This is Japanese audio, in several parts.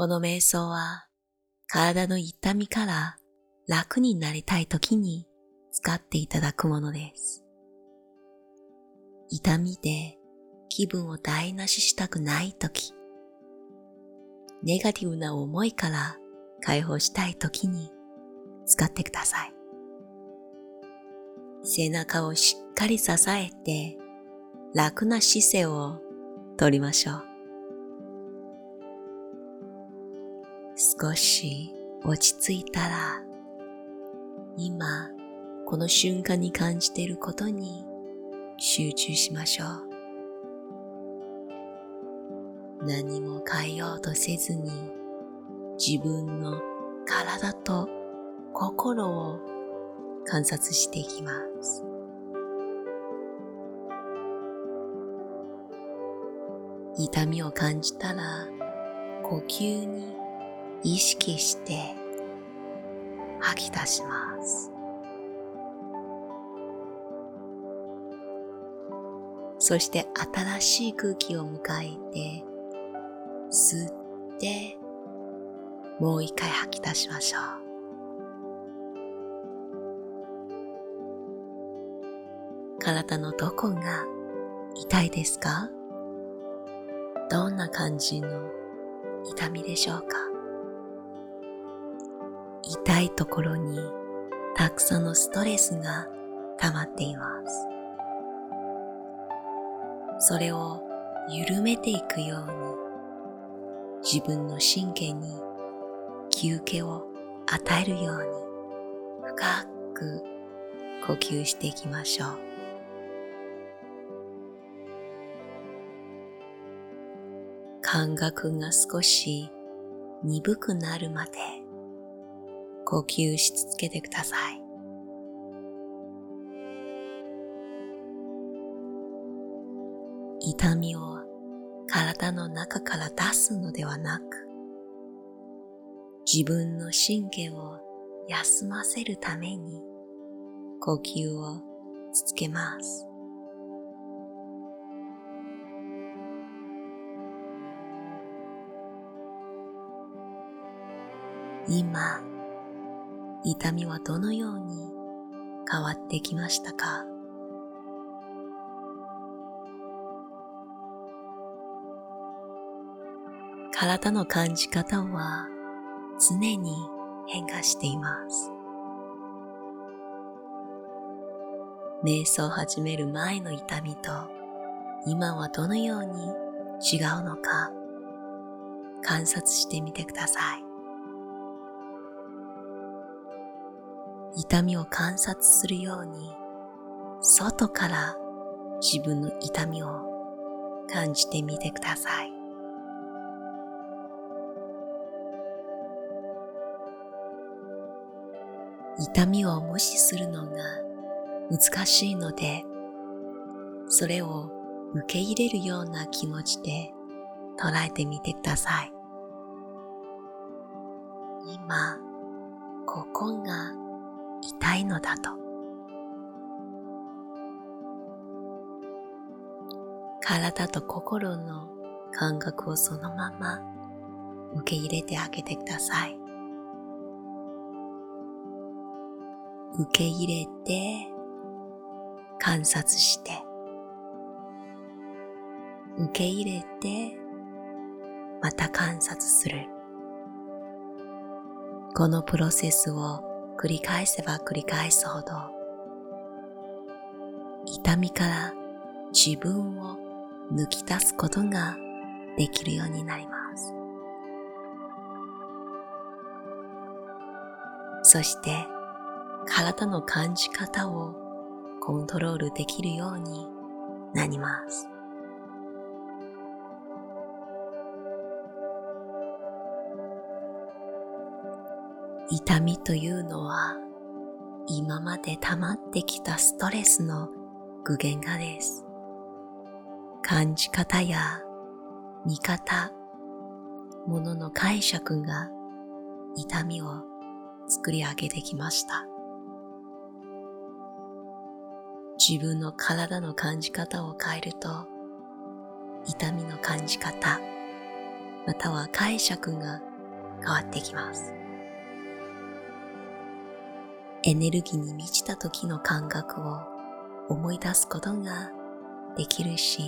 この瞑想は体の痛みから楽になりたい時に使っていただくものです。痛みで気分を台無ししたくない時、ネガティブな思いから解放したい時に使ってください。背中をしっかり支えて楽な姿勢をとりましょう。少し落ち着いたら、今この瞬間に感じていることに集中しましょう。何も変えようとせずに自分の体と心を観察していきます。痛みを感じたら呼吸に意識して吐き出します。そして新しい空気を迎えて吸ってもう一回吐き出しましょう。体のどこが痛いですか？どんな感じの痛みでしょうか？痛いところにたくさんのストレスが溜まっています。それを緩めていくように自分の神経に休憩を与えるように深く呼吸していきましょう。感覚が少し鈍くなるまで呼吸し続けてください。痛みを体の中から出すのではなく、自分の神経を休ませるために呼吸を続けます。今、痛みはどのように変わってきましたか？体の感じ方は常に変化しています。瞑想を始める前の痛みと今はどのように違うのか観察してみてください。痛みを観察するように外から自分の痛みを感じてみてください。痛みを無視するのが難しいので、それを受け入れるような気持ちで捉えてみてください。今、ここが痛いのだと。体と心の感覚をそのまま受け入れてあげてください。受け入れて観察して受け入れてまた観察するこのプロセスを繰り返せば繰り返すほど痛みから自分を抜き出すことができるようになりますそして体の感じ方をコントロールできるようになります。痛みというのは今まで溜まってきたストレスの具現化です。感じ方や見方、ものの解釈が痛みを作り上げてきました。自分の体の感じ方を変えると、痛みの感じ方、または解釈が変わってきます。エネルギーに満ちた時の感覚を思い出すことができるし、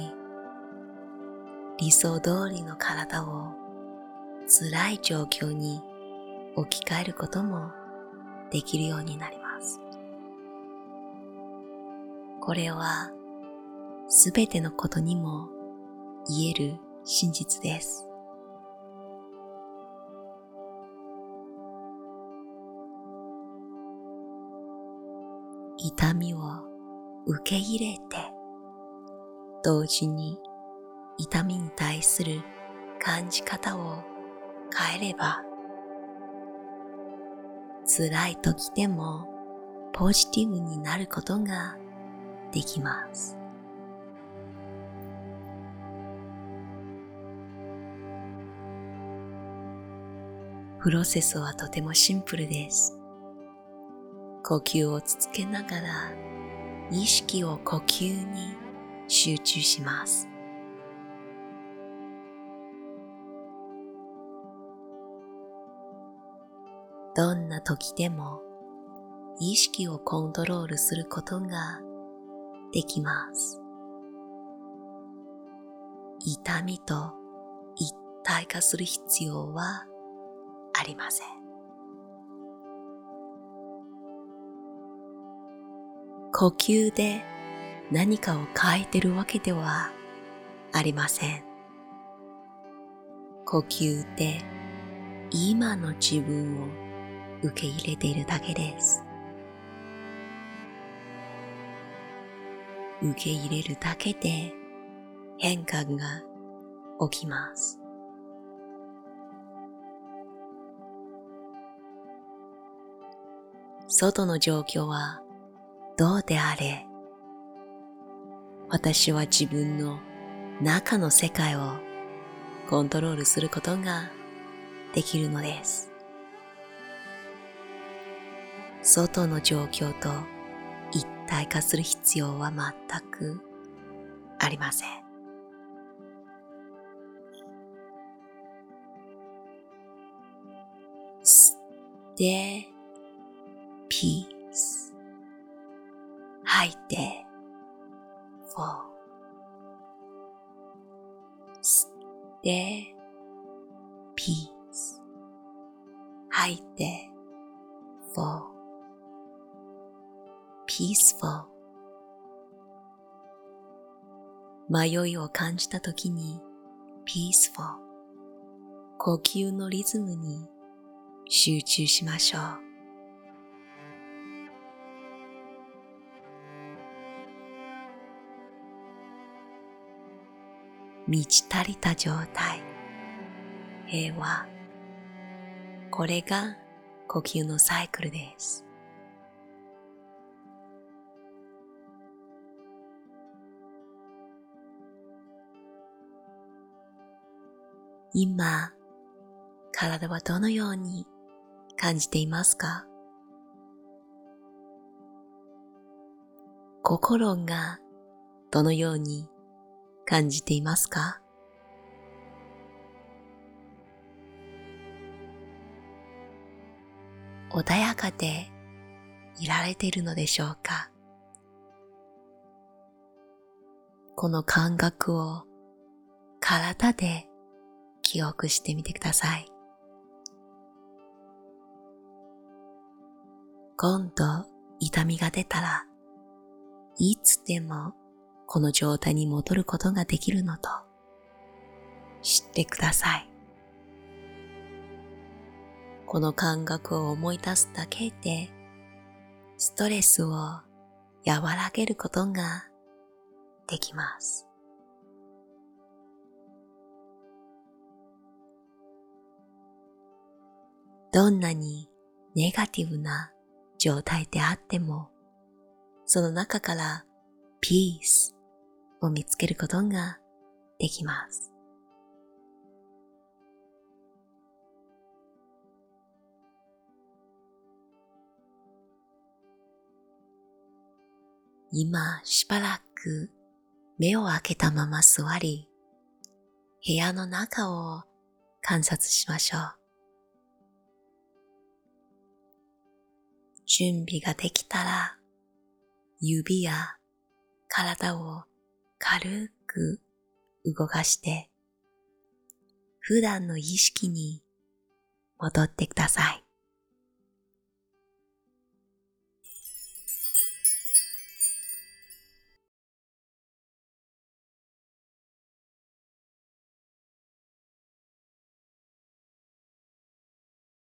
理想通りの体を辛い状況に置き換えることもできるようになります。これはすべてのことにも言える真実です。痛みを受け入れて同時に痛みに対する感じ方を変えれば辛い時でもポジティブになることができます。プロセスはとてもシンプルです。呼吸を続けながら意識を呼吸に集中します。どんな時でも意識をコントロールすることができます。痛みと一体化する必要はありません。呼吸で何かを変えてるわけではありません。呼吸で今の自分を受け入れているだけです。受け入れるだけで変化が起きます。外の状況はどうであれ、私は自分の中の世界をコントロールすることができるのです。外の状況と一体化する必要は全くありません。Stay peace 吐いて。fall 吸って peace 吐いて。fall peaceful 迷いを感じたときに peaceful 呼吸のリズムに集中しましょう。満ち足りた状態、平和。これが呼吸のサイクルです。今、体はどのように感じていますか？心がどのように感じていますか？穏やかでいられているのでしょうか？この感覚を体で記憶してみてください。今度痛みが出たらいつでもこの状態に戻ることができるのと知ってください。この感覚を思い出すだけでストレスを和らげることができます。どんなにネガティブな状態であっても、その中からピースを見つけることができます。今しばらく目を開けたまま座り、部屋の中を観察しましょう。準備ができたら、指や体を軽く動かして、普段の意識に戻ってください。